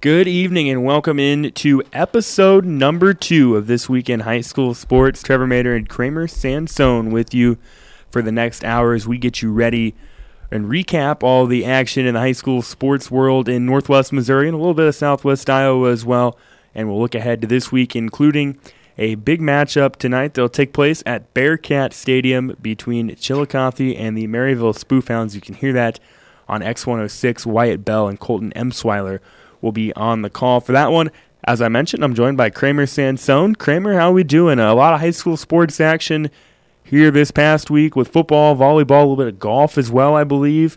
Good evening and welcome in to episode number two of this week in high school sports. Trevor Mater and Kramer Sansone with you for the next hour as we get you ready and recap all the action in the high school sports world in Northwest Missouri and a little bit of Southwest Iowa as well. And we'll look ahead to this week, including a big matchup tonight that'll take place at Bearcat Stadium between Chillicothe and the Maryville Spoofhounds. You can hear that on X106. Wyatt Bell and Colton Emsweiler will be on the call for that one. As I mentioned, I'm joined by Kramer Sansone. Kramer, how are we doing? A lot of high school sports action here this past week with football, volleyball, a little bit of golf as well, I believe.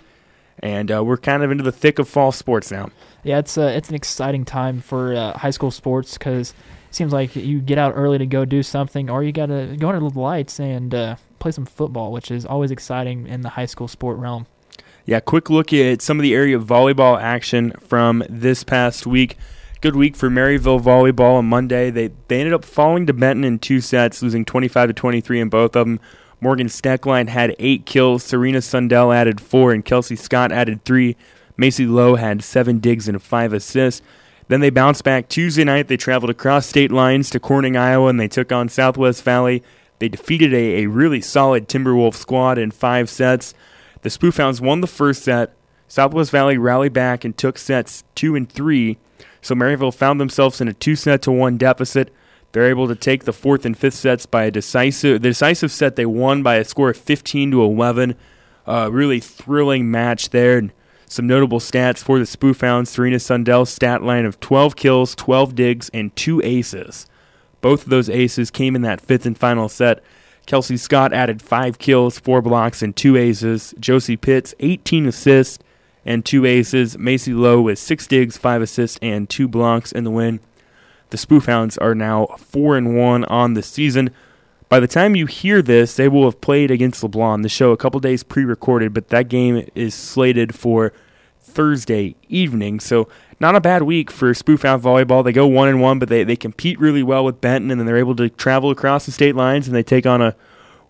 And uh, we're kind of into the thick of fall sports now. Yeah, it's uh, it's an exciting time for uh, high school sports because it seems like you get out early to go do something, or you got to go under the lights and uh, play some football, which is always exciting in the high school sport realm. Yeah, quick look at some of the area volleyball action from this past week. Good week for Maryville volleyball on Monday. They they ended up falling to Benton in two sets, losing 25 to 23 in both of them. Morgan Steckline had eight kills. Serena Sundell added four, and Kelsey Scott added three. Macy Lowe had seven digs and five assists. Then they bounced back Tuesday night. They traveled across state lines to Corning, Iowa, and they took on Southwest Valley. They defeated a, a really solid Timberwolf squad in five sets. The Spoofhounds won the first set. Southwest Valley rallied back and took sets two and three. So Maryville found themselves in a two set to one deficit. They're able to take the fourth and fifth sets by a decisive. The decisive set they won by a score of 15 to 11. Uh, really thrilling match there. And some notable stats for the Spoofhounds: Serena Sundell's stat line of 12 kills, 12 digs, and two aces. Both of those aces came in that fifth and final set. Kelsey Scott added five kills, four blocks, and two aces. Josie Pitts, 18 assists and two aces. Macy Lowe with six digs, five assists, and two blocks in the win. The Spoofhounds are now four and one on the season. By the time you hear this, they will have played against LeBlond. The show a couple days pre-recorded, but that game is slated for Thursday evening. So not a bad week for Spoofhound volleyball. They go one and one, but they, they compete really well with Benton, and then they're able to travel across the state lines, and they take on a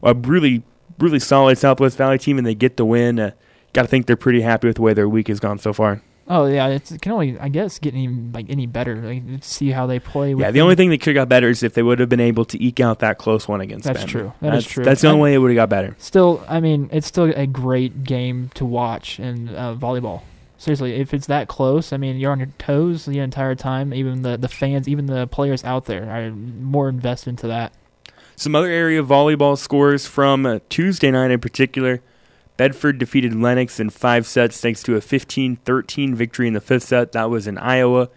a really really solid Southwest Valley team, and they get the win. Uh, Got to think they're pretty happy with the way their week has gone so far. Oh yeah, it's, it can only I guess get any like any better. Like, see how they play. yeah, the them. only thing that could have got better is if they would have been able to eke out that close one against. That's Benton. true. That that's, is true. That's the only I, way it would have got better. Still, I mean, it's still a great game to watch in uh, volleyball seriously, if it's that close, I mean, you're on your toes the entire time. Even the the fans, even the players out there are more invested into that. Some other area volleyball scores from uh, Tuesday night in particular. Bedford defeated Lenox in five sets thanks to a 15 13 victory in the fifth set. That was in Iowa.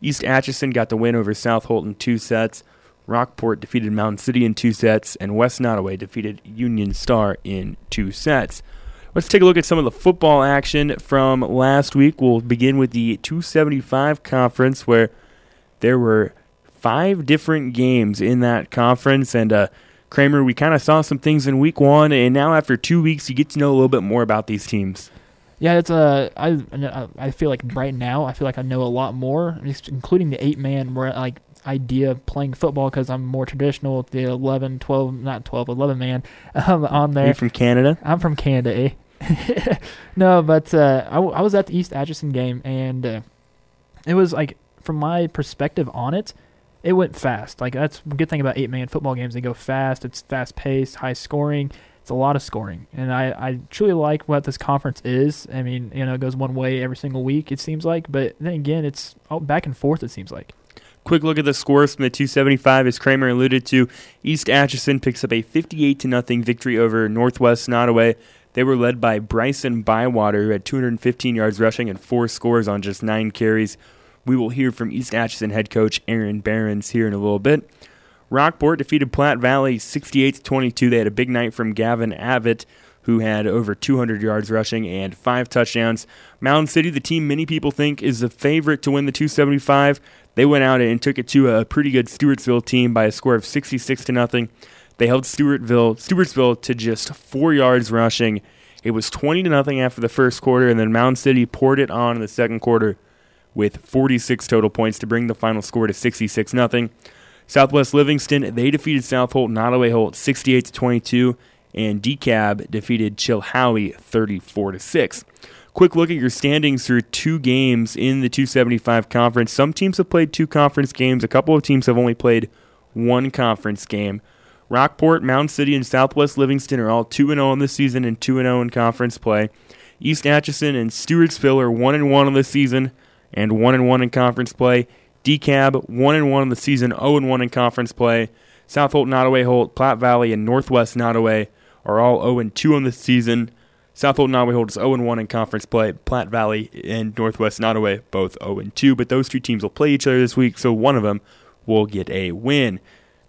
East Atchison got the win over South Holt in two sets. Rockport defeated Mound City in two sets. And West Nodaway defeated Union Star in two sets. Let's take a look at some of the football action from last week. We'll begin with the 275 conference, where there were five different games in that conference. And uh, Kramer, we kind of saw some things in week one, and now after two weeks, you get to know a little bit more about these teams. Yeah, it's a. Uh, I I feel like right now I feel like I know a lot more, including the eight man like idea of playing football because I'm more traditional. With the 11, 12, not 12, 11 man um, on there. Are you from Canada? I'm from Canada. Eh? no, but uh, I, w- I was at the East Atchison game, and uh, it was like, from my perspective on it, it went fast. Like that's a good thing about eight man football games. They go fast. It's fast paced, high scoring. It's a lot of scoring, and I, I truly like what this conference is. I mean, you know, it goes one way every single week. It seems like, but then again, it's back and forth. It seems like. Quick look at the scores from the 275. As Kramer alluded to, East Atchison picks up a 58 to nothing victory over Northwest Nodaway. They were led by Bryson Bywater, who had 215 yards rushing and four scores on just nine carries. We will hear from East Atchison head coach Aaron Behrens here in a little bit. Rockport defeated Platte Valley 68 22. They had a big night from Gavin Abbott, who had over 200 yards rushing and five touchdowns. Mound City, the team many people think is the favorite to win the 275, they went out and took it to a pretty good Stewartsville team by a score of 66 to nothing. They held Stewartville, Stewartsville to just four yards rushing. It was 20 to nothing after the first quarter, and then Mound City poured it on in the second quarter with 46 total points to bring the final score to 66 nothing. Southwest Livingston they defeated South Holt Nodaway Holt 68 to 22, and DeKalb defeated Chilhowee 34 to 6. quick look at your standings through two games in the 275 conference. Some teams have played two conference games. A couple of teams have only played one conference game. Rockport, Mound City, and Southwest Livingston are all 2 0 in the season and 2 0 in conference play. East Atchison and Stewartsville are 1 1 on the season and 1 1 in conference play. DeKalb 1 1 on the season, 0 1 in conference play. South Holt, Nodaway Holt, Platte Valley, and Northwest Nodaway are all 0 2 on the season. South Holt, Nodaway Holt is 0 1 in conference play. Platte Valley and Northwest Nodaway both 0 2, but those two teams will play each other this week, so one of them will get a win.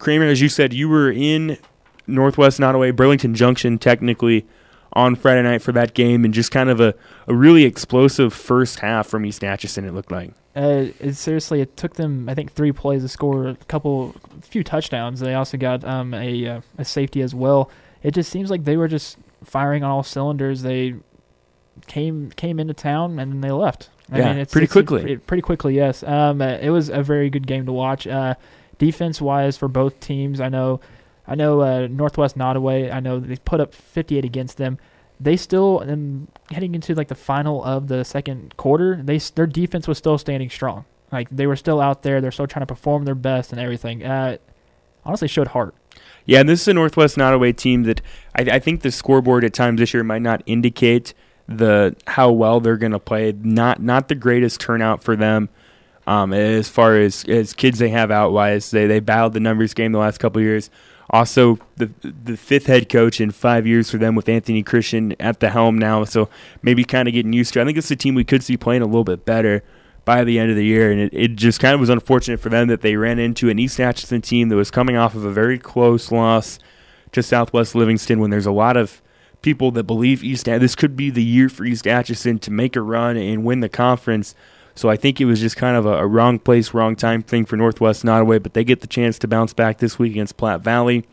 Kramer, as you said, you were in Northwest Nodaway, Burlington Junction, technically on Friday night for that game, and just kind of a, a really explosive first half from East Atchison. It looked like. Uh, it, seriously, it took them I think three plays to score a couple, a few touchdowns. They also got um, a uh, a safety as well. It just seems like they were just firing on all cylinders. They came came into town and then they left. I yeah, mean, it's, pretty it's quickly. pretty, pretty, quickly, yes. Um, uh, it was a very good game to watch. Uh, defense wise for both teams. I know, I know uh, Northwest Nodaway. I know they put up 58 against them. They still, and heading into like the final of the second quarter, they their defense was still standing strong. Like they were still out there. They're still trying to perform their best and everything. Uh, honestly, showed heart. Yeah, and this is a Northwest Nodaway team that I, I think the scoreboard at times this year might not indicate the how well they're going to play. Not not the greatest turnout for them. Um, as far as, as kids they have out wise, they they battled the numbers game the last couple years. Also, the the fifth head coach in five years for them with Anthony Christian at the helm now, so maybe kind of getting used to. It. I think it's a team we could see playing a little bit better by the end of the year, and it, it just kind of was unfortunate for them that they ran into an East Atchison team that was coming off of a very close loss to Southwest Livingston. When there's a lot of people that believe East this could be the year for East Atchison to make a run and win the conference. So I think it was just kind of a, a wrong place, wrong time thing for Northwest Nodaway, but they get the chance to bounce back this week against Platte Valley.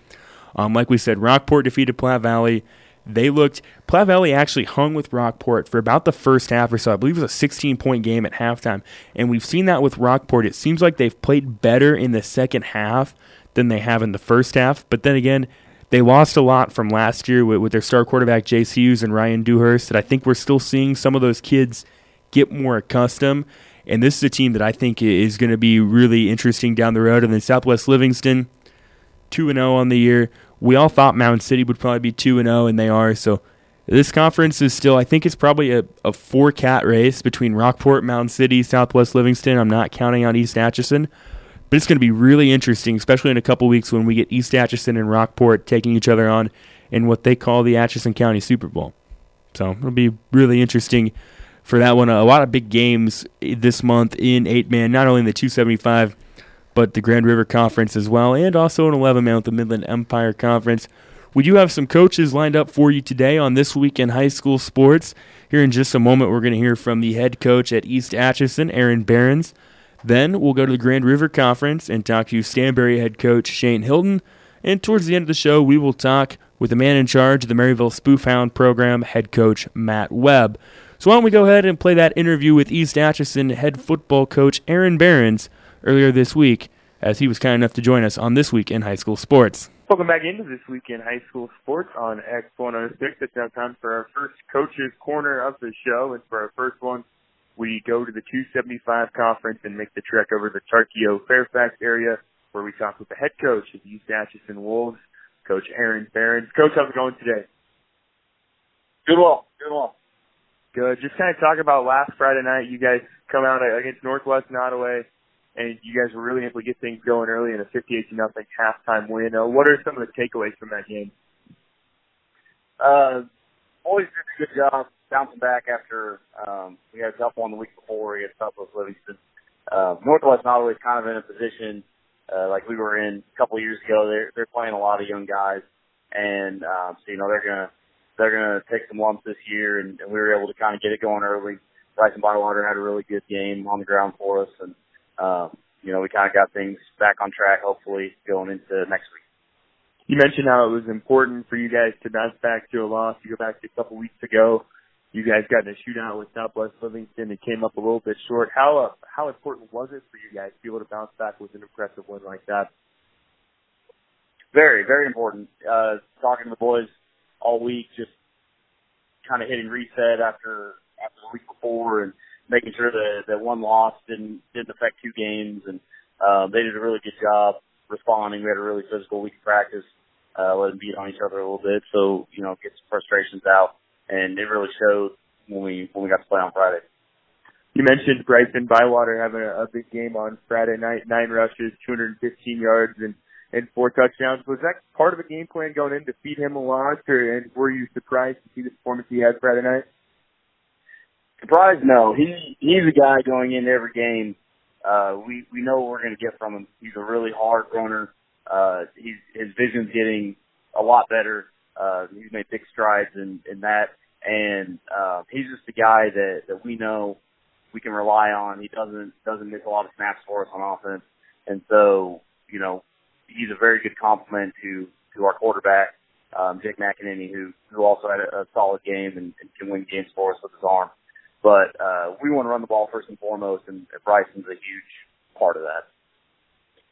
Um, like we said, Rockport defeated Platte Valley. They looked Platte Valley actually hung with Rockport for about the first half or so. I believe it was a 16 point game at halftime, and we've seen that with Rockport. It seems like they've played better in the second half than they have in the first half. But then again, they lost a lot from last year with, with their star quarterback Jace Hughes and Ryan Dewhurst. That I think we're still seeing some of those kids get more accustomed. And this is a team that I think is going to be really interesting down the road. And then Southwest Livingston, 2 0 on the year. We all thought Mound City would probably be 2 0, and they are. So this conference is still, I think it's probably a, a four cat race between Rockport, Mound City, Southwest Livingston. I'm not counting on East Atchison. But it's going to be really interesting, especially in a couple weeks when we get East Atchison and Rockport taking each other on in what they call the Atchison County Super Bowl. So it'll be really interesting for that one. A lot of big games eh, this month in eight man, not only in the 275, but the Grand River Conference as well, and also an 11 man with the Midland Empire Conference. We do have some coaches lined up for you today on This Week in High School Sports. Here in just a moment, we're going to hear from the head coach at East Atchison, Aaron Behrens. Then we'll go to the Grand River Conference and talk to Stanberry head coach Shane Hilton. And towards the end of the show, we will talk with the man in charge of the Maryville Spoofhound program, head coach Matt Webb. So why don't we go ahead and play that interview with East Atchison head football coach Aaron Behrens earlier this week, as he was kind enough to join us on This Week in High School Sports. Welcome back into This Week in High School Sports on X106. It's now time for our first Coaches Corner of the show. And for our first one, we go to the 275 conference and make the trek over the Tarkio Fairfax area where we talk with the head coach of the East Atchison Wolves, Coach Aaron Behrens. Coach, how's it going today? Good well. good well. Good. Just kind of talk about last Friday night. You guys come out against Northwest Nodaway, and you guys were really able to get things going early in a 58 to nothing halftime win. Uh, what are some of the takeaways from that game? Uh, always did a good job bouncing back after um, we had a tough one the week before against Southwest Livingston. Uh, Northwest Nodaway is kind of in a position uh, like we were in a couple years ago. They're they're playing a lot of young guys, and uh, so you know they're gonna they're going to take some lumps this year, and, and we were able to kind of get it going early. Bryson Bywater had a really good game on the ground for us, and um, you know we kind of got things back on track. Hopefully, going into next week. You mentioned how it was important for you guys to bounce back to a loss. You go back to a couple weeks ago. You guys got in a shootout with Southwest Livingston and came up a little bit short. How uh, how important was it for you guys to be able to bounce back with an impressive win like that? Very, very important. Uh, talking to the boys all week, just kind of hitting reset after after the week before and making sure that that one loss didn't didn't affect two games, and um, they did a really good job responding. We had a really physical week of practice, uh, let them beat on each other a little bit, so you know get some frustrations out, and it really showed when we when we got to play on Friday. You mentioned Bryson Bywater having a, a big game on Friday night, nine rushes, 215 yards, and and four touchdowns. Was that part of the game plan going in to feed him a lot, or and were you surprised to see the performance he had Friday night? Surprised? No. He he's a guy going into every game. Uh, we we know what we're going to get from him. He's a really hard runner. Uh, he's his vision's getting a lot better. Uh, he's made big strides in in that, and uh, he's just a guy that that we know we can rely on. He doesn't doesn't miss a lot of snaps for us on offense, and so you know he's a very good complement to to our quarterback, um, Jake McEnany, who who also had a, a solid game and, and can win games for us with his arm. But uh, we want to run the ball first and foremost, and Bryson's a huge part of that.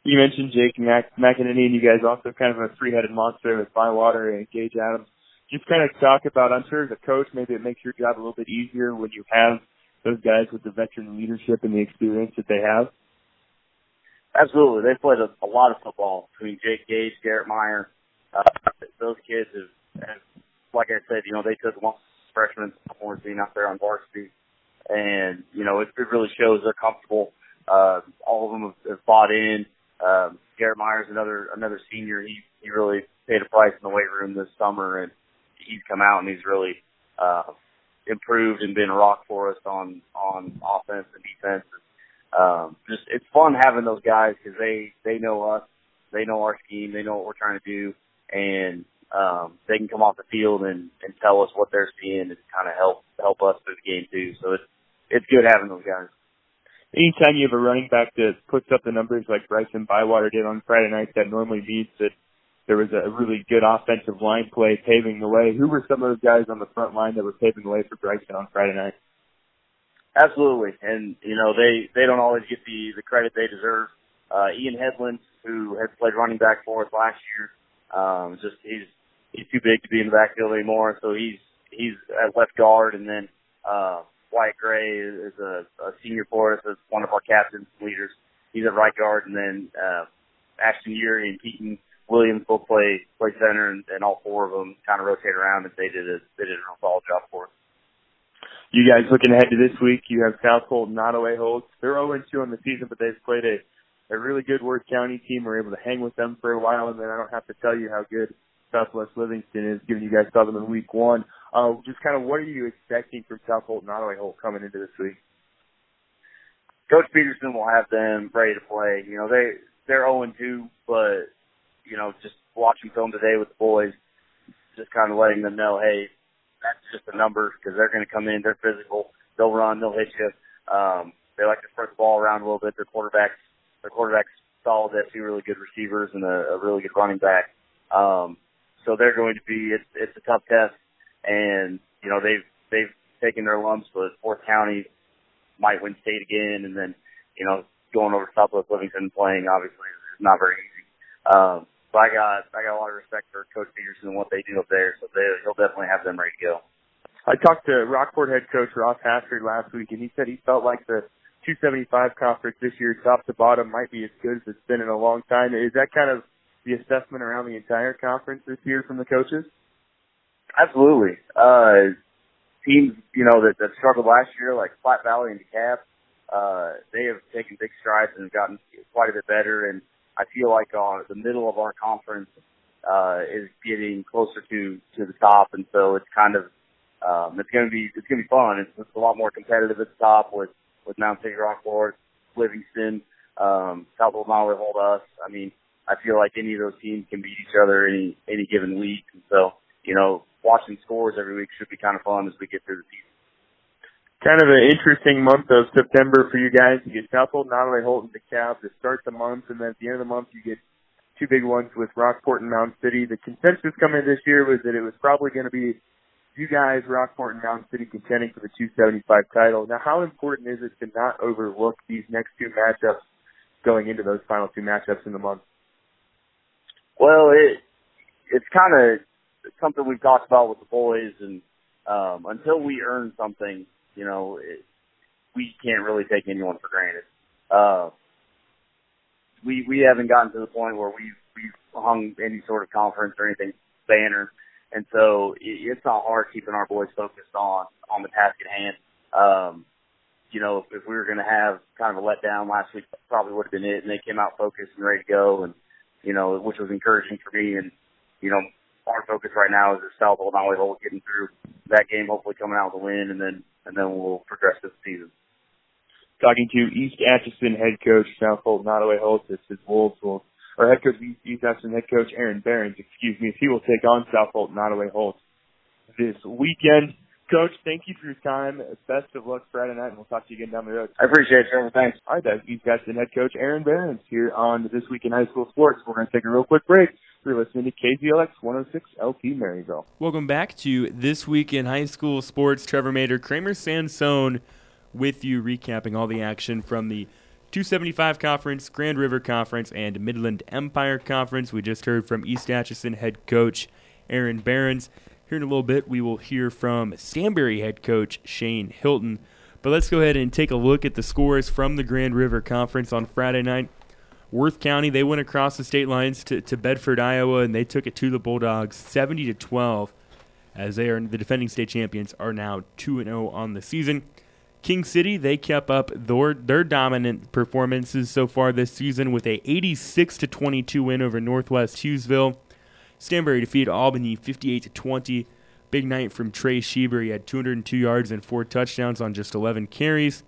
You mentioned Jake Mac- McEnany, and you guys also kind of a three-headed monster with Bywater and Gage Adams. Just kind of talk about, I'm sure as a coach, maybe it makes your job a little bit easier when you have those guys with the veteran leadership and the experience that they have. Absolutely, they played a, a lot of football between Jake Gage, Garrett Meyer. Uh, those kids have, have, like I said, you know, they took one freshman sophomore being out there on varsity, and you know, it, it really shows they're comfortable. Uh, all of them have, have bought in. Um, Garrett Myers, another another senior, he he really paid a price in the weight room this summer, and he's come out and he's really uh, improved and been a rock for us on on offense and defense. Um, just it's fun having those guys because they they know us, they know our scheme, they know what we're trying to do, and um, they can come off the field and, and tell us what they're seeing and kind of help help us through the game too. So it's it's good having those guys. Anytime you have a running back that puts up the numbers like Bryson Bywater did on Friday night, that normally means that there was a really good offensive line play paving the way. Who were some of those guys on the front line that were paving the way for Bryson on Friday night? Absolutely, and you know they they don't always get the the credit they deserve. Uh, Ian Headland, who has played running back for us last year, um, just he's he's too big to be in the backfield anymore, so he's he's at left guard, and then uh, Wyatt Gray is, is a, a senior for us as one of our captains leaders. He's at right guard, and then uh, Ashton Yuri and Keaton Williams both play play center, and, and all four of them kind of rotate around, and they did a they did a real solid job for us. You guys looking ahead to this week, you have South Holt and Nodaway Holts. They're 0-2 on the season, but they've played a, a really good Worth County team. We're able to hang with them for a while, and then I don't have to tell you how good Southwest Livingston is, given you guys saw them in week one. Uh, just kind of what are you expecting from South Holt and Nodaway Holt coming into this week? Coach Peterson will have them ready to play. You know, they, they're 0-2, but, you know, just watching film today with the boys, just kind of letting them know, hey, that's just a number because they're going to come in. They're physical. They'll run. They'll hit you. Um, they like to spread the ball around a little bit. Their quarterbacks, their quarterbacks solid. They have two really good receivers and a, a really good running back. Um, so they're going to be. It's it's a tough test, and you know they've they've taken their lumps, but Worth County might win state again, and then you know going over to Southwest Livingston playing obviously is not very easy. Um, so I got I got a lot of respect for Coach Peterson and what they do up there. So they, he'll definitely have them ready to go. I talked to Rockport head coach Ross Haskard last week, and he said he felt like the 275 conference this year, top to bottom, might be as good as it's been in a long time. Is that kind of the assessment around the entire conference this year from the coaches? Absolutely. Uh, teams, you know, that, that struggled last year, like Platte Valley and DeKalb, uh, they have taken big strides and gotten quite a bit better. And I feel like uh, the middle of our conference uh, is getting closer to to the top, and so it's kind of um, it's going to be it's going to be fun. It's, it's a lot more competitive at the top with with Mount St. Rockport, Livingston, um, South Old Mile hold us. I mean, I feel like any of those teams can beat each other any any given week, and so you know, watching scores every week should be kind of fun as we get through the season kind of an interesting month of September for you guys. You get South Holt, Nodaway, Holt, and DeKalb to start the month, and then at the end of the month you get two big ones with Rockport and Mound City. The consensus coming this year was that it was probably going to be you guys, Rockport and Mound City, contending for the 275 title. Now, how important is it to not overlook these next two matchups going into those final two matchups in the month? Well, it it's kind of something we've talked about with the boys, and um, until we earn something you know, it, we can't really take anyone for granted. Uh, we we haven't gotten to the point where we've we've hung any sort of conference or anything banner, and so it, it's not hard keeping our boys focused on on the task at hand. Um, you know, if, if we were going to have kind of a letdown last week, probably would have been it. And they came out focused and ready to go, and you know, which was encouraging for me. And you know, our focus right now is at Southold, Nodaway Holt, getting through that game, hopefully coming out with a win, and then and then we'll progress this season talking to East Atchison head coach Southold Nodaway Holt. This is Wolves will, or head coach East Atchison head coach Aaron Behrens, excuse me, he will take on Southold Nodaway Holt this weekend. Coach, thank you for your time. Best of luck Friday night, and we'll talk to you again down the road. I appreciate it, Trevor. Thanks. All right, that's East Atchison head coach Aaron Behrens here on This Week in High School Sports. We're going to take a real quick break. You're listening to KZLX 106 LP Maryville. Welcome back to This Week in High School Sports. Trevor Mater, Kramer Sansone with you, recapping all the action from the 275 Conference, Grand River Conference, and Midland Empire Conference. We just heard from East Atchison head coach Aaron Behrens. Here in a little bit, we will hear from Stanberry head coach Shane Hilton. But let's go ahead and take a look at the scores from the Grand River Conference on Friday night. Worth County, they went across the state lines to, to Bedford, Iowa, and they took it to the Bulldogs 70 to 12 as they are the defending state champions are now 2 and 0 on the season. King City, they kept up their, their dominant performances so far this season with a 86 to 22 win over Northwest Hughesville. Stanberry defeated Albany 58 to 20. Big night from Trey Schieber. He had 202 yards and four touchdowns on just 11 carries.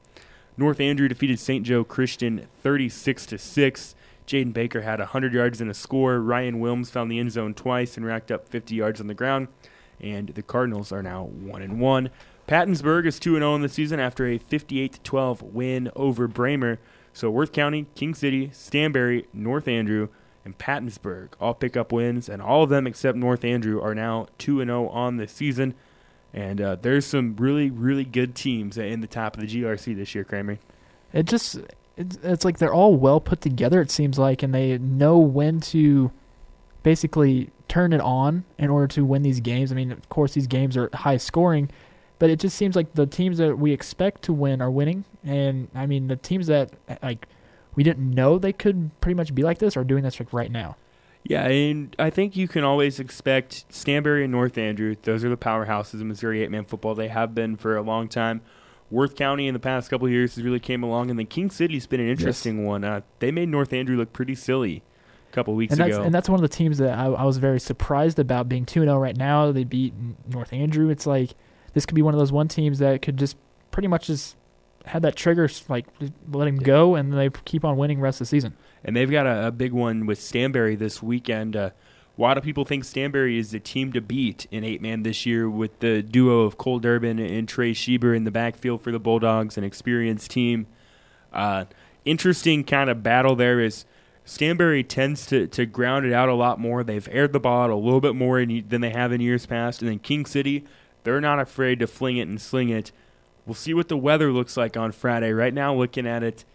North Andrew defeated St. Joe Christian 36 to 6. Jaden Baker had 100 yards and a score. Ryan Wilms found the end zone twice and racked up 50 yards on the ground. And the Cardinals are now 1 and 1. Pattonsburg is 2 0 in the season after a 58 12 win over Braymer. So Worth County, King City, Stanberry, North Andrew, and Pattonsburg all pick up wins, and all of them except North Andrew are now 2 0 on the season. And uh, there's some really, really good teams in the top of the GRC this year, Kramer. It just it's, it's like they're all well put together. It seems like, and they know when to basically turn it on in order to win these games. I mean, of course, these games are high scoring, but it just seems like the teams that we expect to win are winning, and I mean the teams that like we didn't know they could pretty much be like this are doing this like right now. Yeah, and I think you can always expect Stanberry and North Andrew. Those are the powerhouses of Missouri eight-man football. They have been for a long time. Worth County in the past couple years has really came along, and then King City's been an interesting yes. one. Uh, they made North Andrew look pretty silly a couple weeks and ago. And that's one of the teams that I, I was very surprised about being 2 0 right now. They beat North Andrew. It's like this could be one of those one teams that could just pretty much just have that trigger, like let him go, and they keep on winning the rest of the season. And they've got a, a big one with Stanberry this weekend. Uh, a lot of people think Stanberry is the team to beat in eight man this year with the duo of Cole Durbin and Trey Schieber in the backfield for the Bulldogs, an experienced team. Uh, interesting kind of battle there is Stanberry tends to, to ground it out a lot more. They've aired the ball a little bit more in, than they have in years past. And then King City, they're not afraid to fling it and sling it. We'll see what the weather looks like on Friday. Right now, looking at it,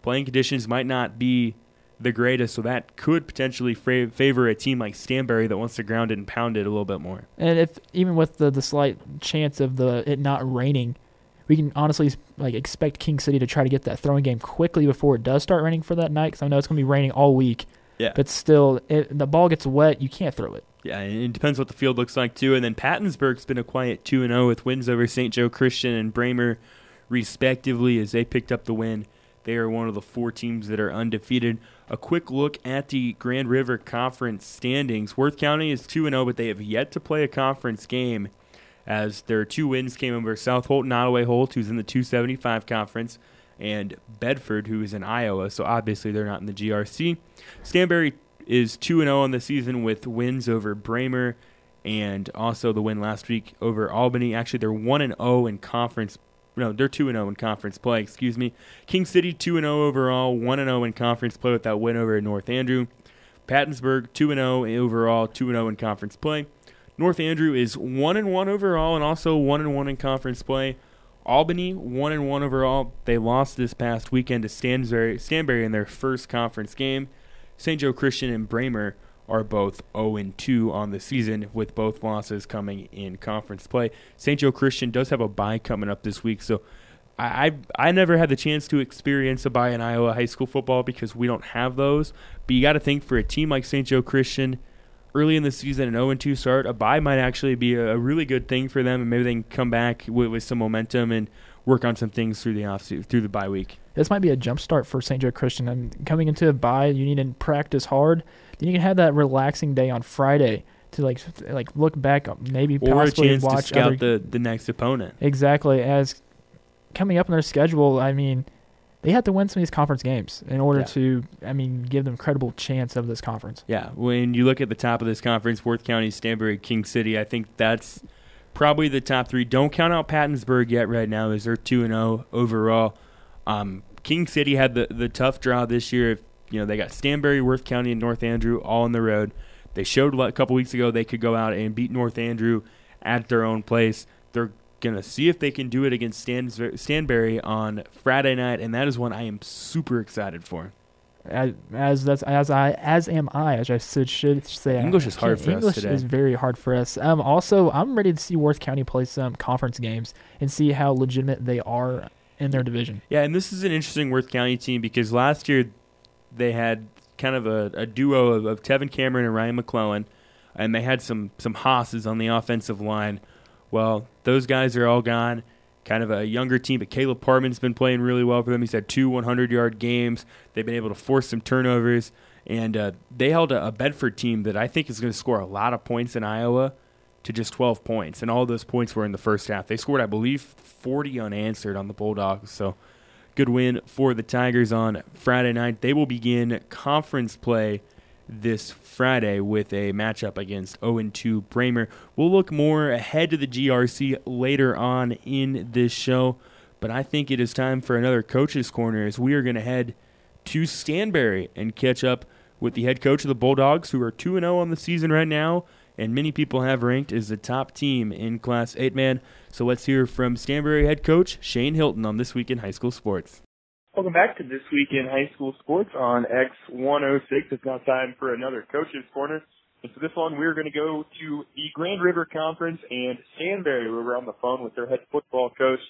playing conditions might not be the greatest, so that could potentially favor a team like Stanberry that wants to ground it and pound it a little bit more. And if even with the, the slight chance of the it not raining, we can honestly like expect King City to try to get that throwing game quickly before it does start raining for that night. Because I know it's going to be raining all week. Yeah. But still, it, the ball gets wet, you can't throw it. Yeah, it depends what the field looks like too. And then Pattonsburg's been a quiet two and zero oh with wins over St. Joe Christian and Braymer, respectively, as they picked up the win. They are one of the four teams that are undefeated. A quick look at the Grand River Conference standings. Worth County is two and zero, oh, but they have yet to play a conference game, as their two wins came over South Holt and Ottawa Holt, who's in the 275 conference, and Bedford, who is in Iowa. So obviously they're not in the GRC. Stanberry is 2 0 on the season with wins over Braymer and also the win last week over Albany. Actually, they're 1 0 in conference. No, they're 2 0 in conference play, excuse me. King City 2 0 overall, 1 0 in conference play with that win over North Andrew. Pattonsburg 2 0 overall, 2 0 in conference play. North Andrew is 1 1 overall and also 1 1 in conference play. Albany, 1 1 overall. They lost this past weekend to Stanberry, Stanberry in their first conference game. St. Joe Christian and Braymer are both 0 and 2 on the season, with both losses coming in conference play. St. Joe Christian does have a bye coming up this week, so I, I I never had the chance to experience a bye in Iowa high school football because we don't have those. But you got to think for a team like St. Joe Christian, early in the season, an 0 2 start, a bye might actually be a, really good thing for them, and maybe they can come back with, with some momentum and work on some things through the off through the bye week. This might be a jump start for St. Joe Christian. And coming into a bye, you need to practice hard. Then you can have that relaxing day on Friday to like like look back, maybe or possibly a chance watch to scout other, the the next opponent. Exactly. As coming up in their schedule, I mean, they have to win some of these conference games in order Yeah. to, I mean, give them credible chance of this conference. Yeah, when you look at the top of this conference, Worth County, Stanberry, King City, I think that's probably the top three. Don't count out Pattonsburg yet. Right now, is they're two and zero overall. Um, King City had the the tough draw this year. You know, they got Stanberry, Worth County, and North Andrew all on the road. They showed a couple weeks ago they could go out and beat North Andrew at their own place. They're gonna see if they can do it against Stan, Stanberry on Friday night, and that is one I am super excited for. As, as that's as I as am I as I should, should say. English is hard for us English today. is very hard for us. Um, also, I'm ready to see Worth County play some conference games and see how legitimate they are in their division. Yeah, and this is an interesting Worth County team because last year they had kind of a, a duo of, of Tevin Cameron and Ryan McClellan, and they had some some hosses on the offensive line. Well, those guys are all gone. Kind of a younger team, but Caleb Parman's been playing really well for them. He's had two 100 yard games. They've been able to force some turnovers, and uh, they held a, a Bedford team that I think is going to score a lot of points in Iowa to just 12 points, and all those points were in the first half. They scored, I believe, 40 unanswered on the Bulldogs. So good win for the Tigers on Friday night. They will begin conference play this Friday with a matchup against 0 2 Braymer. We'll look more ahead to the GRC later on in this show, but I think it is time for another coach's corner as we are going to head to Stanberry and catch up with the head coach of the Bulldogs, who are 2 0 on the season right now, and many people have ranked as the top team in Class 8 man. So let's hear from Stanberry head coach Shane Hilton on This Week in High School Sports. Welcome back to This Week in High School Sports on X106. It's now time for another Coach's Corner. And for this one, we're going to go to the Grand River Conference and Stanberry, where we're on the phone with their head football coach,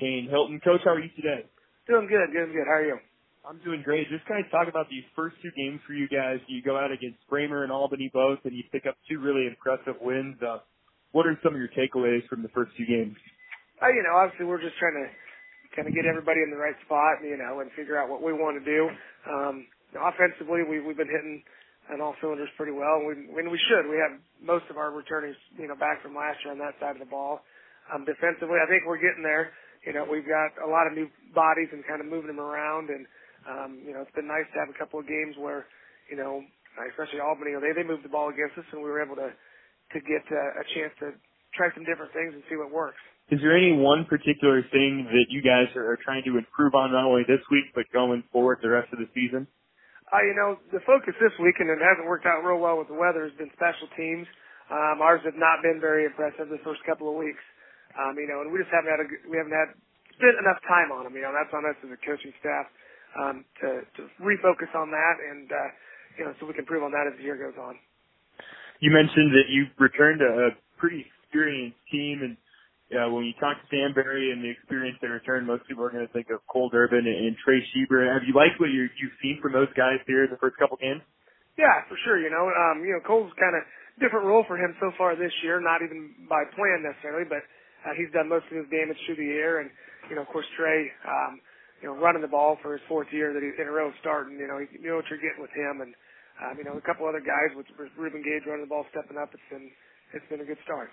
Shane Hilton. Coach, how are you today? Doing good, doing good. How are you? I'm doing great. Just kind of talk about these first two games for you guys. You go out against Braymer and Albany both, and you pick up two really impressive wins. Uh, what are some of your takeaways from the first two games? Uh, you know, obviously we're just trying to kind of get everybody in the right spot, you know, and figure out what we want to do. Um, offensively, we, we've been hitting on all cylinders pretty well. And we, when we should, we have most of our returners, you know, back from last year on that side of the ball. Um, defensively, I think we're getting there. You know, we've got a lot of new bodies and kind of moving them around, and um, you know, it's been nice to have a couple of games where, you know, especially Albany, they they moved the ball against us, and we were able to to get uh, a chance to try some different things and see what works. Is there any one particular thing that you guys are, are trying to improve on not only this week but going forward the rest of the season? Uh, you know, the focus this week, and it hasn't worked out real well with the weather, has been special teams. Um, ours have not been very impressive the first couple of weeks. Um, you know, and we just haven't had a, we haven't had spent enough time on them. You know, that's on us as a coaching staff um, to to refocus on that, and uh, you know, so we can improve on that as the year goes on. You mentioned that you returned a, pretty experienced team, and uh, when you talk to Stanberry and the experience they returned, most people are going to think of Cole Durbin and, and Trey Schieber. Have you liked what you, you've seen from those guys here in the first couple games? Yeah, for sure. You know, um, you know, Cole's kind of different role for him so far this year, not even by plan necessarily, but uh, he's done most of his damage through the air, and you know, of course, Trey, um, you know, running the ball for his fourth year that he's in a row starting. You know, you know what you're getting with him, and um, you know, a couple other guys with, Ruben Gage running the ball, stepping up. It's been it's been a good start.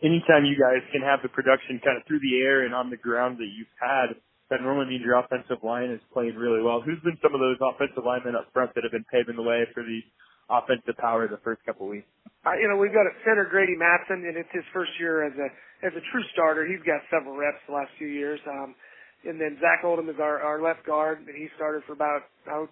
Anytime you guys can have the production kind of through the air and on the ground that you've had, that normally means your offensive line is playing really well. Who's been some of those offensive linemen up front that have been paving the way for the offensive power the first couple weeks? Uh, you know, we've got at center Grady Matson, and it's his first year as a as a true starter. He's got several reps the last few years. Um, and then Zach Oldham is our, our left guard, and he started for about oh,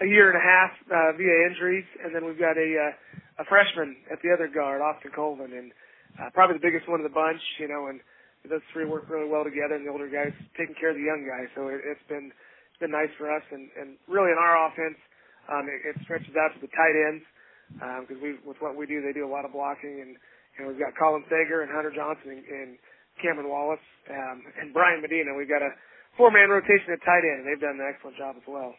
a year and a half uh, via injuries. And then we've got a uh, a freshman at the other guard, Austin Colvin, and uh, probably the biggest one of the bunch. You know, and those three work really well together, and the older guys taking care of the young guys. So it, it's been it's been nice for us, and and really in our offense, um, it, it stretches out to the tight ends. because um, we with what we do, they do a lot of blocking, and you know we've got Colin Sager and Hunter Johnson and, and Cameron Wallace um, and Brian Medina. We've got a four-man rotation at tight end, and they've done an excellent job as well.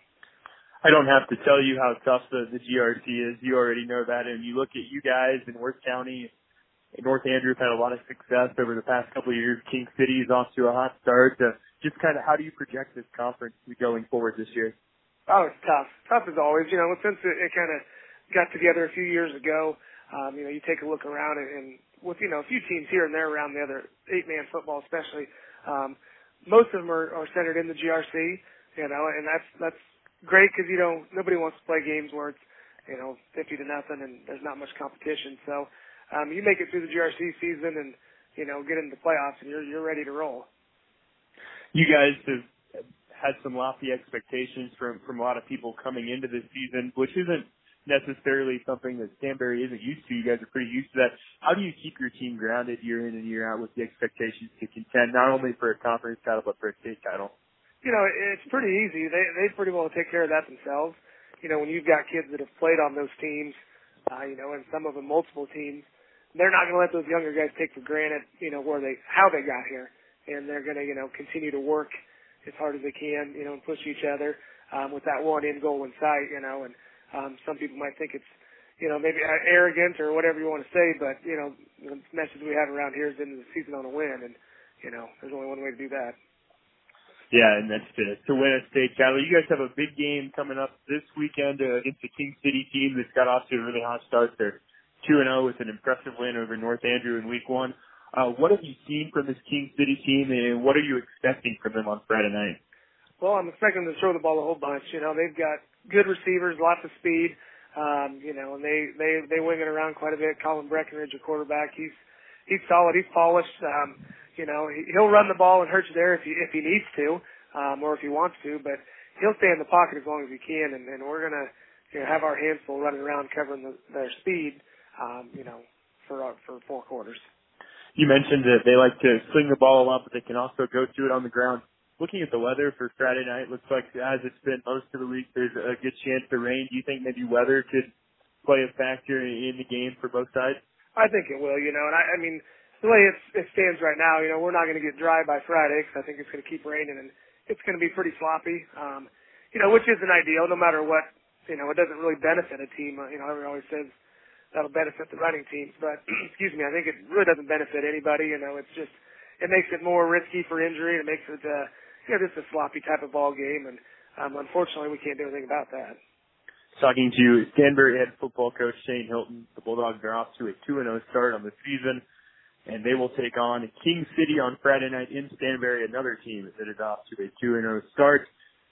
I don't have to tell you how tough the, the GRC is. You already know that. And you look at you guys in Worth County, North Andrew have had a lot of success over the past couple of years. King City is off to a hot start. Uh, just kind of how do you project this conference going forward this year? Oh, it's tough. Tough as always. You know, since it, it kind of got together a few years ago, um, you know, you take a look around and, and with, you know, a few teams here and there around the other eight-man football especially, um, most of them are, are centered in the GRC, you know, and that's, that's great because, you know, nobody wants to play games where it's, you know, 50 to nothing and there's not much competition. So, um, you make it through the GRC season and, you know, get into the playoffs and you're, you're ready to roll. You guys have had some lofty expectations from from a lot of people coming into this season, which isn't necessarily something that Stanberry isn't used to. You guys are pretty used to that. How do you keep your team grounded year in and year out with the expectations to contend not only for a conference title but for a state title? You know, it's pretty easy. They they pretty well take care of that themselves. You know, when you've got kids that have played on those teams, uh, you know, and some of them multiple teams, they're not going to let those younger guys take for granted, you know, where they how they got here, and they're going to, you know, continue to work as hard as they can, you know, and push each other um, with that one end goal in sight, you know. And um, some people might think it's, you know, maybe arrogant or whatever you want to say, but you know, the message we have around here is end of the season on a win, and you know, there's only one way to do that. Yeah, and that's to, to win a state title. You guys have a big game coming up this weekend uh, against the King City team that's got off to a really hot start. They're two and zero oh with an impressive win over North Andrew in Week One. Uh, what have you seen from this King City team, and what are you expecting from them on Friday night? Well, I'm expecting them to throw the ball a whole bunch. You know, they've got good receivers, lots of speed. Um, you know, and they they they wing it around quite a bit. Colin Breckenridge, a quarterback, he's he's solid. He's polished. Um, you know, he, he'll run the ball and hurt you there if he if he needs to, um, or if he wants to. But he'll stay in the pocket as long as he can, and, and we're gonna you know, have our hands full running around covering the, their speed. Um, you know, for uh, for four quarters you mentioned that they like to sling the ball a lot, but they can also go to it on the ground. Looking at the weather for Friday night, looks like as it's been most of the week, there's a good chance for rain. Do you think maybe weather could play a factor in the game for both sides? I think it will, you know, and I, I mean, the way it's, it stands right now, you know, we're not going to get dry by Friday because I think it's going to keep raining and it's going to be pretty sloppy, um, you know, which isn't ideal no matter what, you know, it doesn't really benefit a team. Uh, you know, everyone always says that'll benefit the running teams. But excuse me, I think it really doesn't benefit anybody. You know, it's just it makes it more risky for injury. It makes it uh, you know just a sloppy type of ball game, and um, unfortunately, we can't do anything about that. Talking to Stanberry head football coach Shane Hilton, the Bulldogs are off to a two and zero start on the season, and they will take on King City on Friday night in Stanberry, another team that is off to a two and zero start.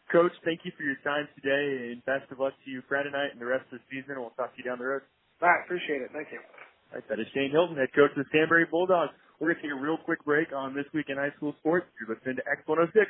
Coach, thank you for your time today, and best of luck to you Friday night and the rest of the season. We'll talk to you down the road. All right, appreciate it. Thank you. All right, that is Shane Hilton, head coach of the Stanberry Bulldogs. We're going to take a real quick break on This Week in High School Sports. You're listening to X106.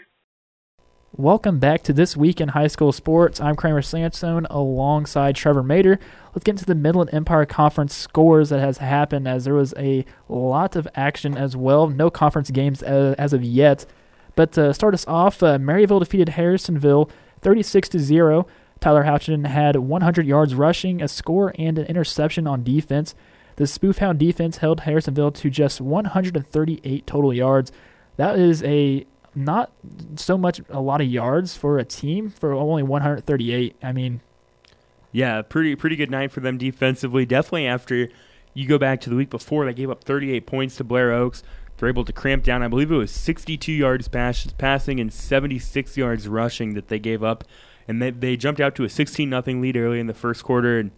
Welcome back to This Week in High School Sports. I'm Kramer Sansone alongside Trevor Mater. Let's get into the Midland Empire Conference scores that has happened as there was a lot of action as well. No conference games uh, as of yet. But to start us off, uh, Maryville defeated Harrisonville 36 to 0. Tyler Houchin had 100 yards rushing, a score, and an interception on defense. The Spoofhound defense held Harrisonville to just 138 total yards. That is a not so much a lot of yards for a team for only 138. I mean, yeah, pretty pretty good night for them defensively. Definitely after you go back to the week before, they gave up 38 points to Blair Oaks. They're able to cramp down. I believe it was 62 yards pass, passing and 76 yards rushing that they gave up and they, they jumped out to a 16 nothing lead early in the first quarter and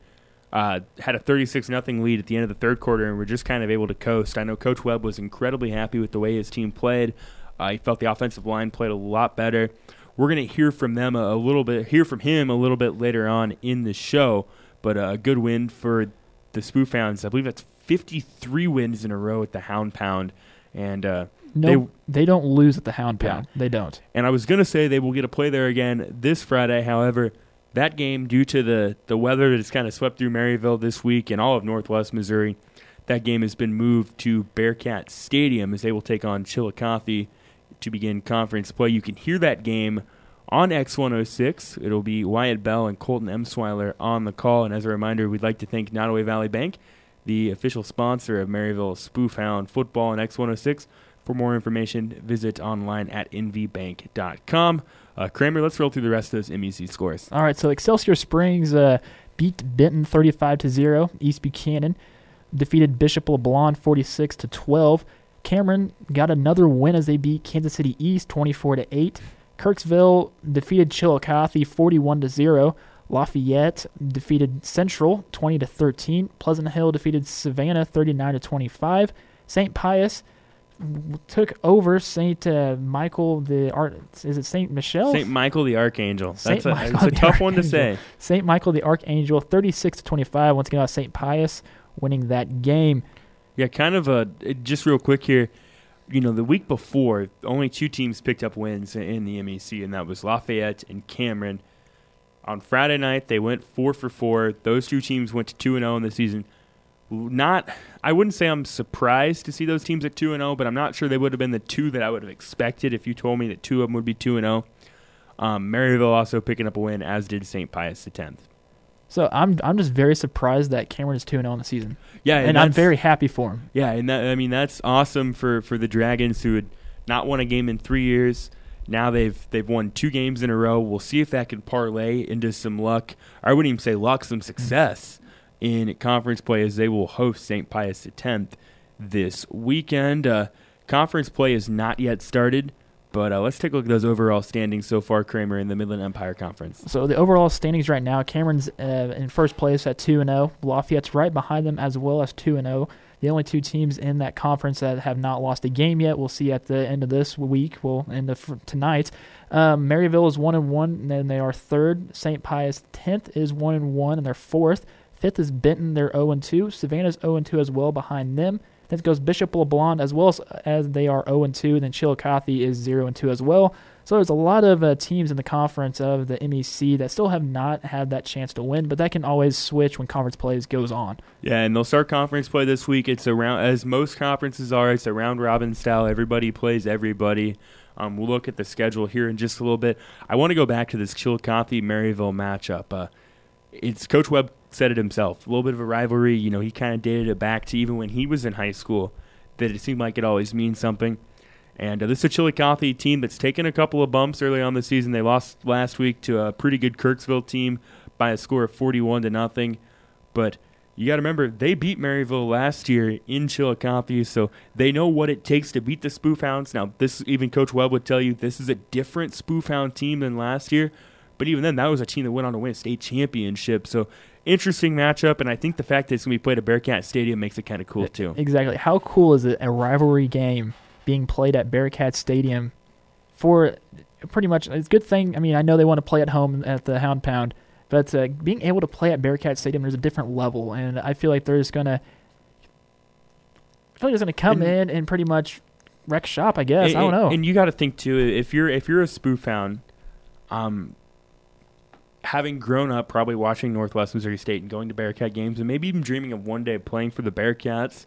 uh, had a 36 nothing lead at the end of the third quarter and were just kind of able to coast. I know Coach Webb was incredibly happy with the way his team played. Uh, he felt the offensive line played a lot better. We're going to hear from them a, a, little bit, hear from him a little bit later on in the show. But a good win for the Spoofhounds. I believe that's 53 wins in a row at the Hound Pound, and uh, no, they, they don't lose at the Hound Pound. Yeah. They don't. And I was going to say they will get a play there again this Friday. However, that game, due to the, the weather that has kind of swept through Maryville this week and all of Northwest Missouri, that game has been moved to Bearcat Stadium as they will take on Chillicothe to begin conference play. You can hear that game on X106. It'll be Wyatt Bell and Colton Emsweiler on the call. And as a reminder, we'd like to thank Nodaway Valley Bank, the official sponsor of Maryville Spoofhound Football and X106. For more information, visit online at nvbank.com. Uh, Kramer, let's roll through the rest of those MEC scores. All right, so Excelsior Springs uh, beat Benton 35 to 0. East Buchanan defeated Bishop LeBlond 46 to 12. Cameron got another win as they beat Kansas City East 24 to 8. Kirksville defeated Chillicothe 41 to 0. Lafayette defeated Central 20 to 13. Pleasant Hill defeated Savannah 39 to 25. St. Pius took over Saint uh, Michael the Art. Is it Saint Michel? Saint Michael the Archangel. Saint That's a, Michael a the tough one to say. Saint Michael the Archangel, 36 to 25. Once again, St. Pius winning that game. Yeah, kind of a just real quick here. You know, the week before, only two teams picked up wins in the MEC, and that was Lafayette and Cameron. On Friday night, they went four for four. Those two teams went to two and zero in the season. Not, I wouldn't say I'm surprised to see those teams at two and zero, but I'm not sure they would have been the two that I would have expected if you told me that two of them would be two and zero. Um, Maryville also picking up a win, as did St. Pius the tenth. So I'm I'm just very surprised that Cameron is 2 0 in the season. Yeah, And, I'm very happy for him. Yeah, and that, I mean that's awesome for, for the Dragons who had not won a game in three years. Now they've they've won two games in a row. We'll see if that can parlay into some luck. I wouldn't even say luck, some success in conference play as they will host St. Pius X this weekend. Uh, conference play is not yet started, but uh, let's take a look at those overall standings so far, Kramer, in the Midland Empire Conference. So the overall standings right now, Cameron's uh, in first place at 2 and 0. Lafayette's right behind them as well as 2 and 0. The only two teams in that conference that have not lost a game yet, we'll see at the end of this week, We'll end of tonight. Um, Maryville is 1 and 1, and then they are third. St. Pius 10th is 1 and 1, and they're fourth. Fifth is Benton, they're 0 and 2. Savannah's 0 and 2 as well behind them. Then goes Bishop LeBlond as well as, as they are 0 and 2. Then Chillicothe is 0 and 2 as well. So there's a lot of uh, teams in the conference of the MEC that still have not had that chance to win, but that can always switch when conference plays goes on. Yeah, and they'll start conference play this week. It's around as most conferences are. It's a round robin style. Everybody plays everybody. Um, we'll look at the schedule here in just a little bit. I want to go back to this Chillicothe Maryville matchup. Uh, it's Coach Webb said it himself. A little bit of a rivalry. You know, he kind of dated it back to even when he was in high school. That it seemed like it always means something. And uh, this is a Chillicothe team that's taken a couple of bumps early on the season. They lost last week to a pretty good Kirksville team by a score of 41 to nothing. But you got to remember, they beat Maryville last year in Chillicothe, so they know what it takes to beat the Spoofhounds. Now, this even Coach Webb would tell you this is a different Spoofhound team than last year. But even then, that was a team that went on to win a state championship. So interesting matchup, and I think the fact that it's going to be played at Bearcat Stadium makes it kind of cool too. Exactly. How cool is it a rivalry game being played at Bearcat Stadium for pretty much it's a good thing. I mean, I know they want to play at home at the Hound Pound, but uh, being able to play at Bearcat Stadium, there's a different level, and I feel like they're just gonna, I feel like there's gonna come And- in and pretty much wreck shop. I guess And- I don't know. And you got to think too, if you're if you're a Spoofhound, um, having grown up probably watching Northwest Missouri State and going to Bearcat games, and maybe even dreaming of one day playing for the Bearcats,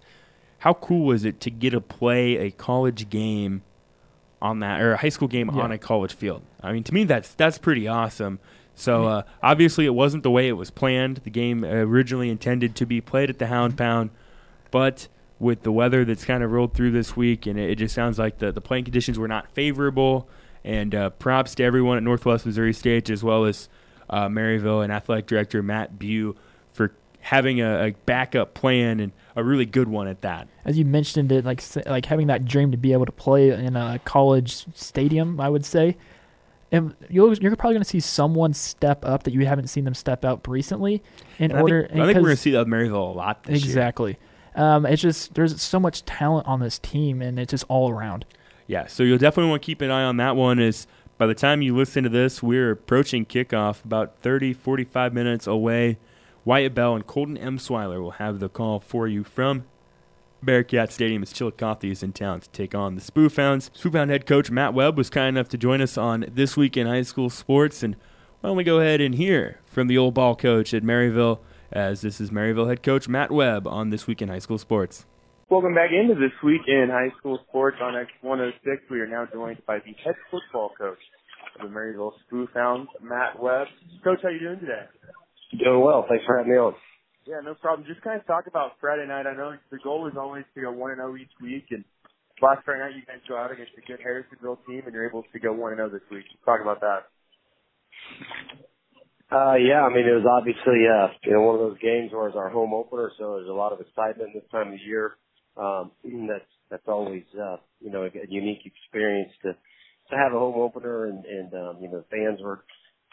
how cool was it to get to play a college game on that or a high school game Yeah. on a college field? I mean, to me, that's that's pretty awesome. So uh, obviously, it wasn't the way it was planned. The game originally intended to be played at the Hound Pound, but with the weather that's kind of rolled through this week, and it, it just sounds like the, the playing conditions were not favorable. And uh, props to everyone at Northwest Missouri State, as well as uh, Maryville and athletic director Matt Bew for having a, a backup plan and a really good one at that. As you mentioned it, like like having that dream to be able to play in a college stadium, I would say. And you'll, you're probably going to see someone step up that you haven't seen them step up recently in And order. I think, I think we're going to see that Maryville a lot this year. Exactly. Um, it's just there's so much talent on this team, and it's just all around. Yeah, so you'll definitely want to keep an eye on that one. Is by the time you listen to this, we're approaching kickoff, about 30, 45 minutes away. Wyatt Bell and Colton Emsweiler will have the call for you from Bearcat Stadium as Chillicothe is in town to take on the Spoofhounds. Spoofhound head coach Matt Webb was kind enough to join us on This Week in High School Sports, and why don't we go ahead and hear from the old ball coach at Maryville, as this is Maryville head coach Matt Webb on This Week in High School Sports. Welcome back into this week in high school sports on X106. We are now joined by the head football coach of the Maryville Spoof Hounds, Matt Webb. Coach, how you doing today? Doing well. Thanks for having me on. Yeah, no problem. Just kind of talk about Friday night. I know the goal is always to go one and zero each week, and last Friday night you guys go out against a good Harrisonville team, and you're able to go one and zero this week. Talk about that. Uh, yeah, I mean, it was obviously, uh, you know, one of those games where it's our home opener, so there's a lot of excitement this time of year. Um, that's, that's always, uh, you know, a, a unique experience to, to have a home opener and, and, um, you know, fans were,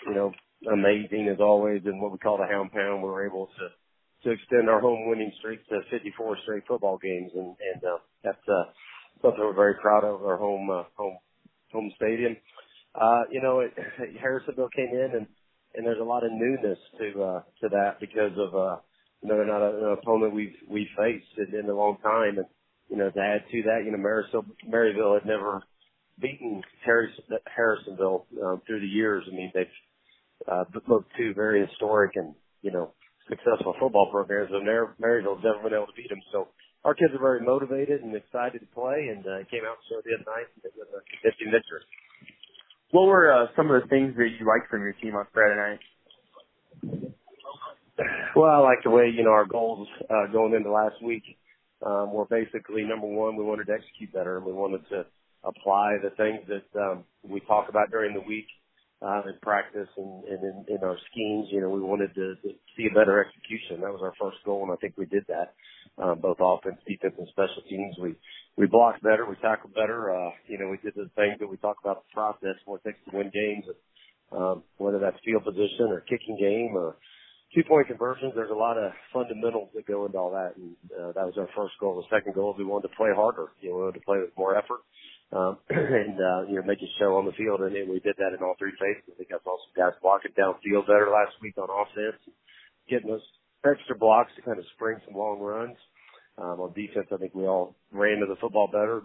you know, amazing as always in what we call the Hound Pound. We were able to, to extend our home winning streak to 54 straight football games and, and, uh, that's, uh, something we're very proud of our home, uh, home, home stadium. Uh, you know, it, Harrisonville came in and, and there's a lot of newness to uh to that because of uh you know they're not a, an opponent we've we've faced in, a long time. And you know to add to that you know Maryville Maryville had never beaten Harris, Harrisonville um, through the years. I mean they've uh both two very historic and you know successful football programs. And Maryville's never been able to beat them. So our kids are very motivated and excited to play. And uh, came out showed the other night with a 50 victory. What were uh, some of the things that you liked from your team on Friday night? Well, I like the way you know our goals uh, going into last week um, were basically number one, we wanted to execute better, and we wanted to apply the things that um, we talk about during the week uh, in practice and, and in, in our schemes. You know, we wanted to, to see a better execution. That was our first goal, and I think we did that. Um, both offense, defense, and special teams. We we blocked better, we tackled better. Uh, you know, we did the things that we talked about the process, what it takes to win games, um, whether that's field position or kicking game or two point conversions. There's a lot of fundamentals that go into all that, and uh, that was our first goal. The second goal is we wanted to play harder. You know, we wanted to play with more effort. Um, and, uh, you know, make a show on the field, and, and we did that in all three phases. I think I saw some guys blocking downfield better last week on offense, getting those extra blocks to kind of spring some long runs. Um, on defense, I think we all ran to the football better,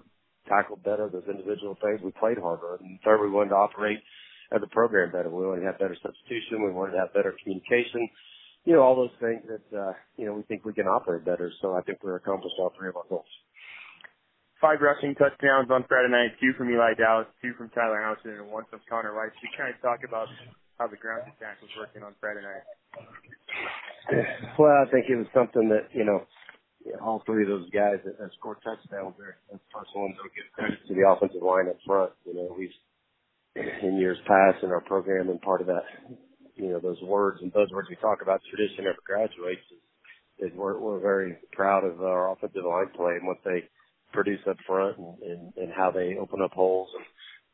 tackled better, those individual things. We played harder. And third, we wanted to operate as a program better. We wanted to have better substitution. We wanted to have better communication. You know, all those things that, uh, you know, we think we can operate better. So I think we're accomplished all three of our goals. Five rushing touchdowns on Friday night, two from Eli Dallas, two from Tyler Houston, and one from Connor. Can you kind of talk about how the ground attack was working on Friday night? Well, I think it was something that, you know, all three of those guys that, that scored touchdowns are the first ones that give credit to the offensive line up front. You know, we've in years past in our program and part of that, you know, those words and buzzwords we talk about, tradition never graduates is, is we're, we're very proud of our offensive line play and what they produce up front and, and, and how they open up holes and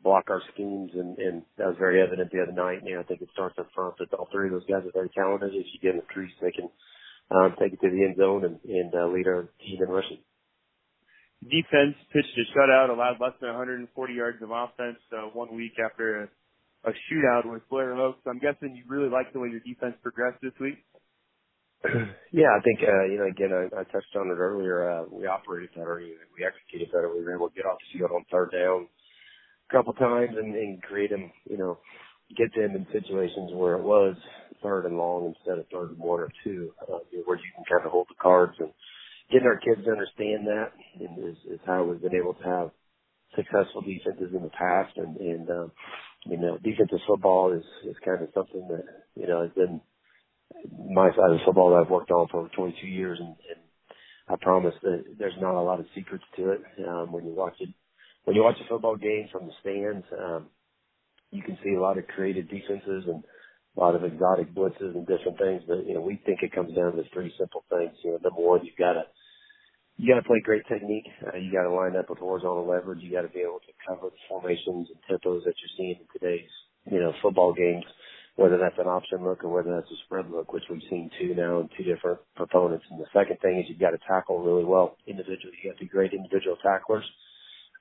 block our schemes and, and that was very evident the other night. You know, I think it starts up front that all three of those guys are very talented. If you get in the crease, they can um, take it to the end zone and, and uh, lead our team in rushing. Defense pitched a shutout, allowed less than 140 yards of offense uh, one week after a, shootout with Blair Oaks. I'm guessing you really like the way your defense progressed this week. yeah, I think uh, you know. Again, I, I touched on it earlier. Uh, we operated better. We executed better. We were able to get off the field on third down a couple times and, and create them. You know, get them in situations where it was third and long instead of third and one or two, uh, where you can kind of hold the cards and getting our kids to understand that is, is how we've been able to have successful defenses in the past. And, and um, you know, defensive football is, is kind of something that, you know, has been my side of football that I've worked on for 22 years. And, and I promise that there's not a lot of secrets to it. Um, when you watch it, when you watch a football game from the stands, um, you can see a lot of creative defenses and a lot of exotic blitzes and different things. But you know, we think it comes down to three simple things. You know, number one, you've got to you got to play great technique. Uh, you got to line up with horizontal leverage. You got to be able to cover the formations and tempos that you're seeing in today's you know football games. Whether that's an option look or whether that's a spread look, which we've seen two now in two different proponents. And the second thing is you've got to tackle really well individually. You got to be great individual tacklers.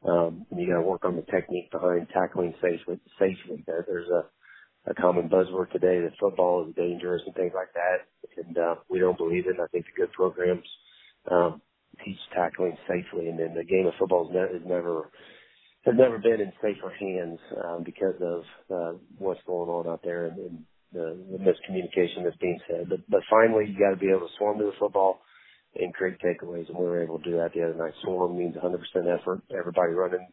Um, and you got to work on the technique behind tackling safely. Safely, there, there's a a common buzzword today that football is dangerous and things like that. And uh, we don't believe it. I think the good programs um, teach tackling safely, and then the game of football is, ne- never has never been in safer hands um, because of uh, what's going on out there and, and the, the miscommunication that's being said. But but finally, you got to be able to swarm to the football and create takeaways, and we were able to do that the other night. Swarm means 100% effort, everybody running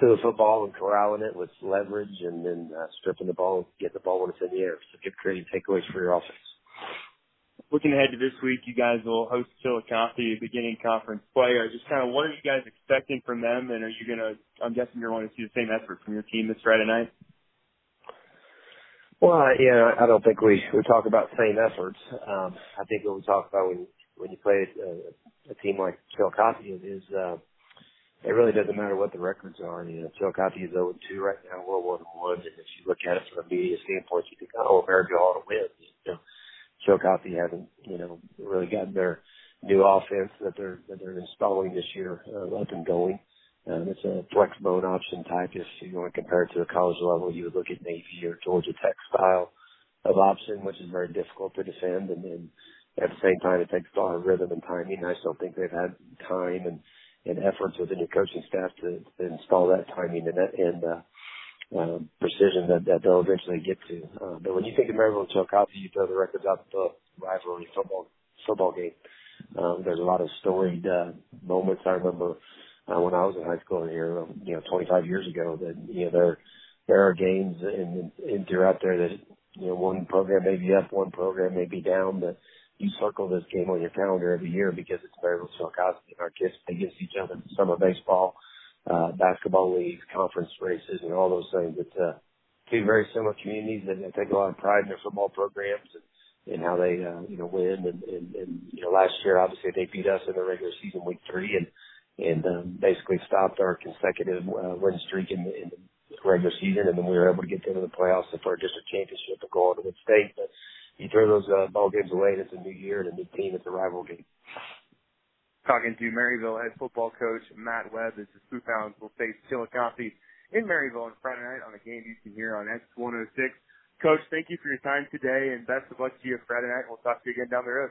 to the football and corralling it with leverage and then uh, stripping the ball getting the ball when it's in the air. So get creative takeaways for your offense. Looking ahead to this week, you guys will host Chillicothe beginning conference play. Just kind of what are you guys expecting from them, and are you gonna? I'm guessing you're wanting to see the same effort from your team this Friday night. Well, yeah, I don't think we we talk about same efforts. Um, I think what we talk about when when you play a, a team like Chillicothe is uh, it really doesn't matter what the records are. You know, Chillicothe is 0 2 right now, we're 1 1. And if you look at it from a media standpoint, you think, oh, Maryville ought to win. You know, Chillicothe hasn't, you know, really gotten their new offense that they're that they're installing this year uh, up and going. Um, it's a flex bone option type. If you want to compare it to a college level, you would look at Navy or Georgia Tech style of option, which is very difficult to defend. And then at the same time, it takes a lot of rhythm and timing. I don't think they've had time and and efforts with the new coaching staff to, to install that timing and, and uh, uh, precision that, that they'll eventually get to. Uh, but when you think of Maryville and Chillicothe, you throw the records out the rivalry football football game. Um, there's a lot of storied uh, moments. I remember uh, when I was in high school here, um, you know, 25 years ago, that you know there there are games in, in throughout there that you know one program may be up, one program may be down, but you circle this game on your calendar every year because it's Maryville Chillicothe and our kids against each other. Summer baseball, uh, basketball leagues, conference races, and all those things. It's uh, two very similar communities that, take a lot of pride in their football programs and, and how they uh, you know win. And, and, and you know last year obviously they beat us in the regular season week three and and um, basically stopped our consecutive uh, win streak in, the, in the regular season, and then we were able to get them to the playoffs for our district championship and go on to win state. But you throw those uh, ball games away, and it's a new year and a new team. It's a rival game. Talking to Maryville head football coach Matt Webb as the Spoofhounds will face Chillicothe in Maryville on Friday night on a game you can hear on X106. Coach, thank you for your time today, and best of luck to you Friday night. We'll talk to you again down the road.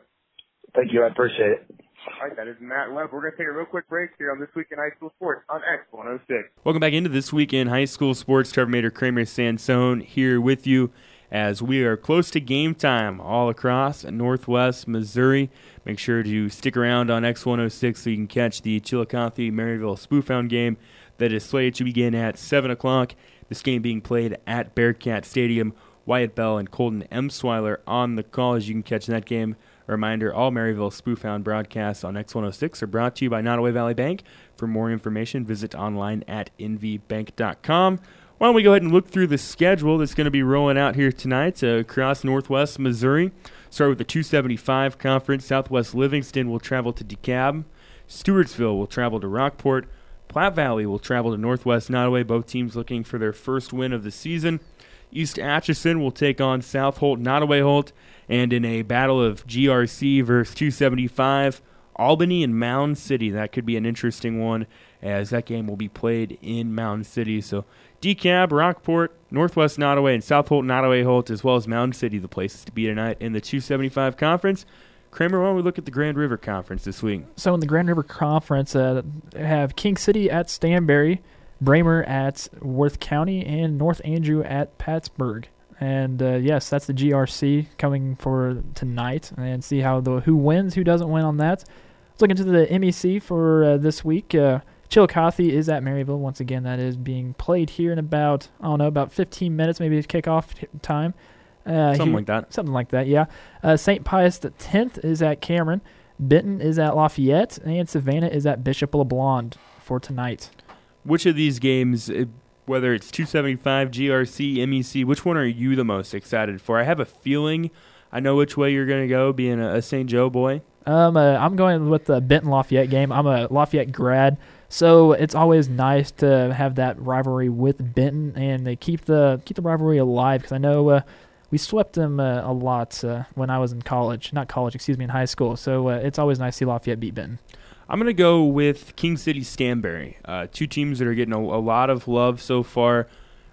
Thank you. I appreciate it. All right, that is Matt Webb. We're going to take a real quick break here on This Week in High School Sports on X106. Welcome back into This Week in High School Sports. Trevor Mater, Kramer Sansone here with you as we are close to game time all across Northwest Missouri. Make sure to stick around on X106 so you can catch the Chillicothe Maryville Spoofhound game that is slated to begin at 7 o'clock. This game being played at Bearcat Stadium. Wyatt Bell and Colton Emsweiler on the call as you can catch that game. A reminder all Maryville Spoofhound broadcasts on X106 are brought to you by Nodaway Valley Bank. For more information, visit online at nvbank.com. Why don't we go ahead and look through the schedule that's going to be rolling out here tonight uh, across Northwest Missouri? Start with the 275 conference. Southwest Livingston will travel to DeKalb. Stewartsville will travel to Rockport. Platte Valley will travel to Northwest Nodaway. Both teams looking for their first win of the season. East Atchison will take on South Holt Nodaway Holt. And in a battle of GRC versus 275, Albany and Mound City. That could be an interesting one as that game will be played in Mound City. So DeKalb, Rockport, Northwest Nodaway, and South Holt, Nodaway Holt, as well as Mound City, the places to be tonight in the 275 conference. Kramer, why don't we look at the Grand River Conference this week? So in the Grand River Conference, uh, have King City at Stanberry, Braymer at Worth County, and North Andrew at Plattsburgh. And uh, yes, that's the GRC coming for tonight, and see how the who wins, who doesn't win on that. Let's look into the MEC for uh, this week. Chillicothe is at Maryville. Once again, that is being played here in about, I don't know, about 15 minutes, maybe kickoff time. Uh, something like that. Something like that, yeah. Uh, St. Pius the 10th is at Cameron. Benton is at Lafayette. And Savannah is at Bishop LeBlond for tonight. Which of these games, uh, whether it's 275, GRC, MEC, which one are you the most excited for? I have a feeling I know which way you're going to go, being a, a St. Joe boy. Um, uh, I'm going with the Benton Lafayette game. I'm a Lafayette grad. So it's always nice to have that rivalry with Benton, and they keep the keep the rivalry alive because I know uh, we swept them uh, a lot uh, when I was in college, not college, excuse me, in high school. So uh, it's always nice to see Lafayette beat Benton. I'm gonna go with King City Stanberry, uh, two teams that are getting a, a, lot of love so far.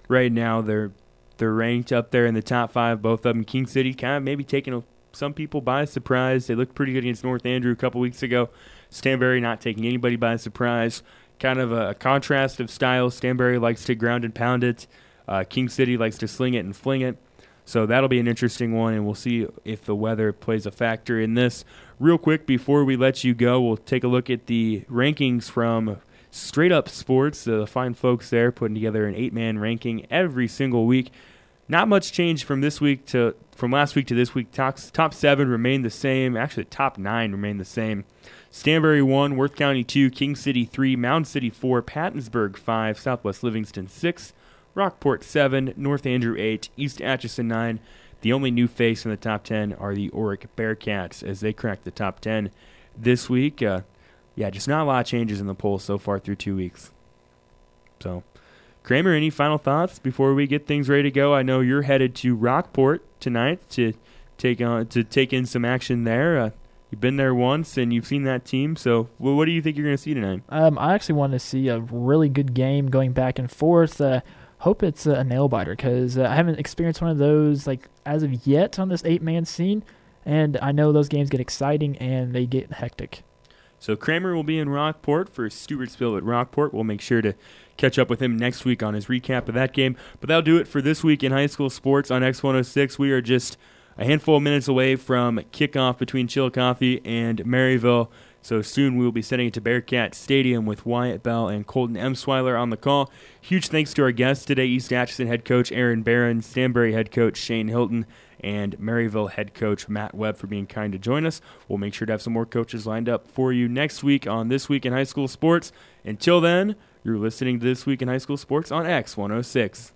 Right now, they're they're ranked up there in the top five. Both of them, King City, kind of maybe taking a, some people by surprise. They looked pretty good against North Andrew a couple weeks ago. Stanberry not taking anybody by surprise. Kind of a, contrast of styles. Stanberry likes to ground and pound it. Uh, King City likes to sling it and fling it. So that'll be an interesting one, and we'll see if the weather plays a factor in this. Real quick, before we let you go, we'll take a look at the rankings from Straight Up Sports, the fine folks there putting together an eight man ranking every single week. Not much change from this week to from last week to this week. Top, top seven remain the same. Actually, top nine remain the same. Stanberry one, Worth County two, King City three, Mound City four, Pattonsburg five, Southwest Livingston six, Rockport seven, North Andrew eight, East Atchison nine. The only new face in the top ten are the Orrick Bearcats as they crack the top ten this week. Uh, yeah, just not a lot of changes in the polls so far through two weeks. So, Kramer, any final thoughts before we get things ready to go? I know you're headed to Rockport tonight to take on to take in some action there. Uh, you've been there once and you've seen that team. So, well, what do you think you're going to see tonight? Um, I actually want to see a really good game going back and forth. Uh, hope it's a nail biter because uh, I haven't experienced one of those like as of yet on this eight man scene, and I know those games get exciting and they get hectic. So Kramer will be in Rockport for Stewartsville at Rockport. We'll make sure to catch up with him next week on his recap of that game. But that'll do it for this week in high school sports on X106. We are just a handful of minutes away from kickoff between Chillicothe and Maryville. So soon we will be sending it to Bearcat Stadium with Wyatt Bell and Colton Emsweiler on the call. Huge thanks to our guests today, East Atchison head coach Aaron Barron, Stanberry head coach Shane Hilton, and Maryville head coach Matt Webb for being kind to join us. We'll make sure to have some more coaches lined up for you next week on This Week in High School Sports. Until then, you're listening to This Week in High School Sports on X106.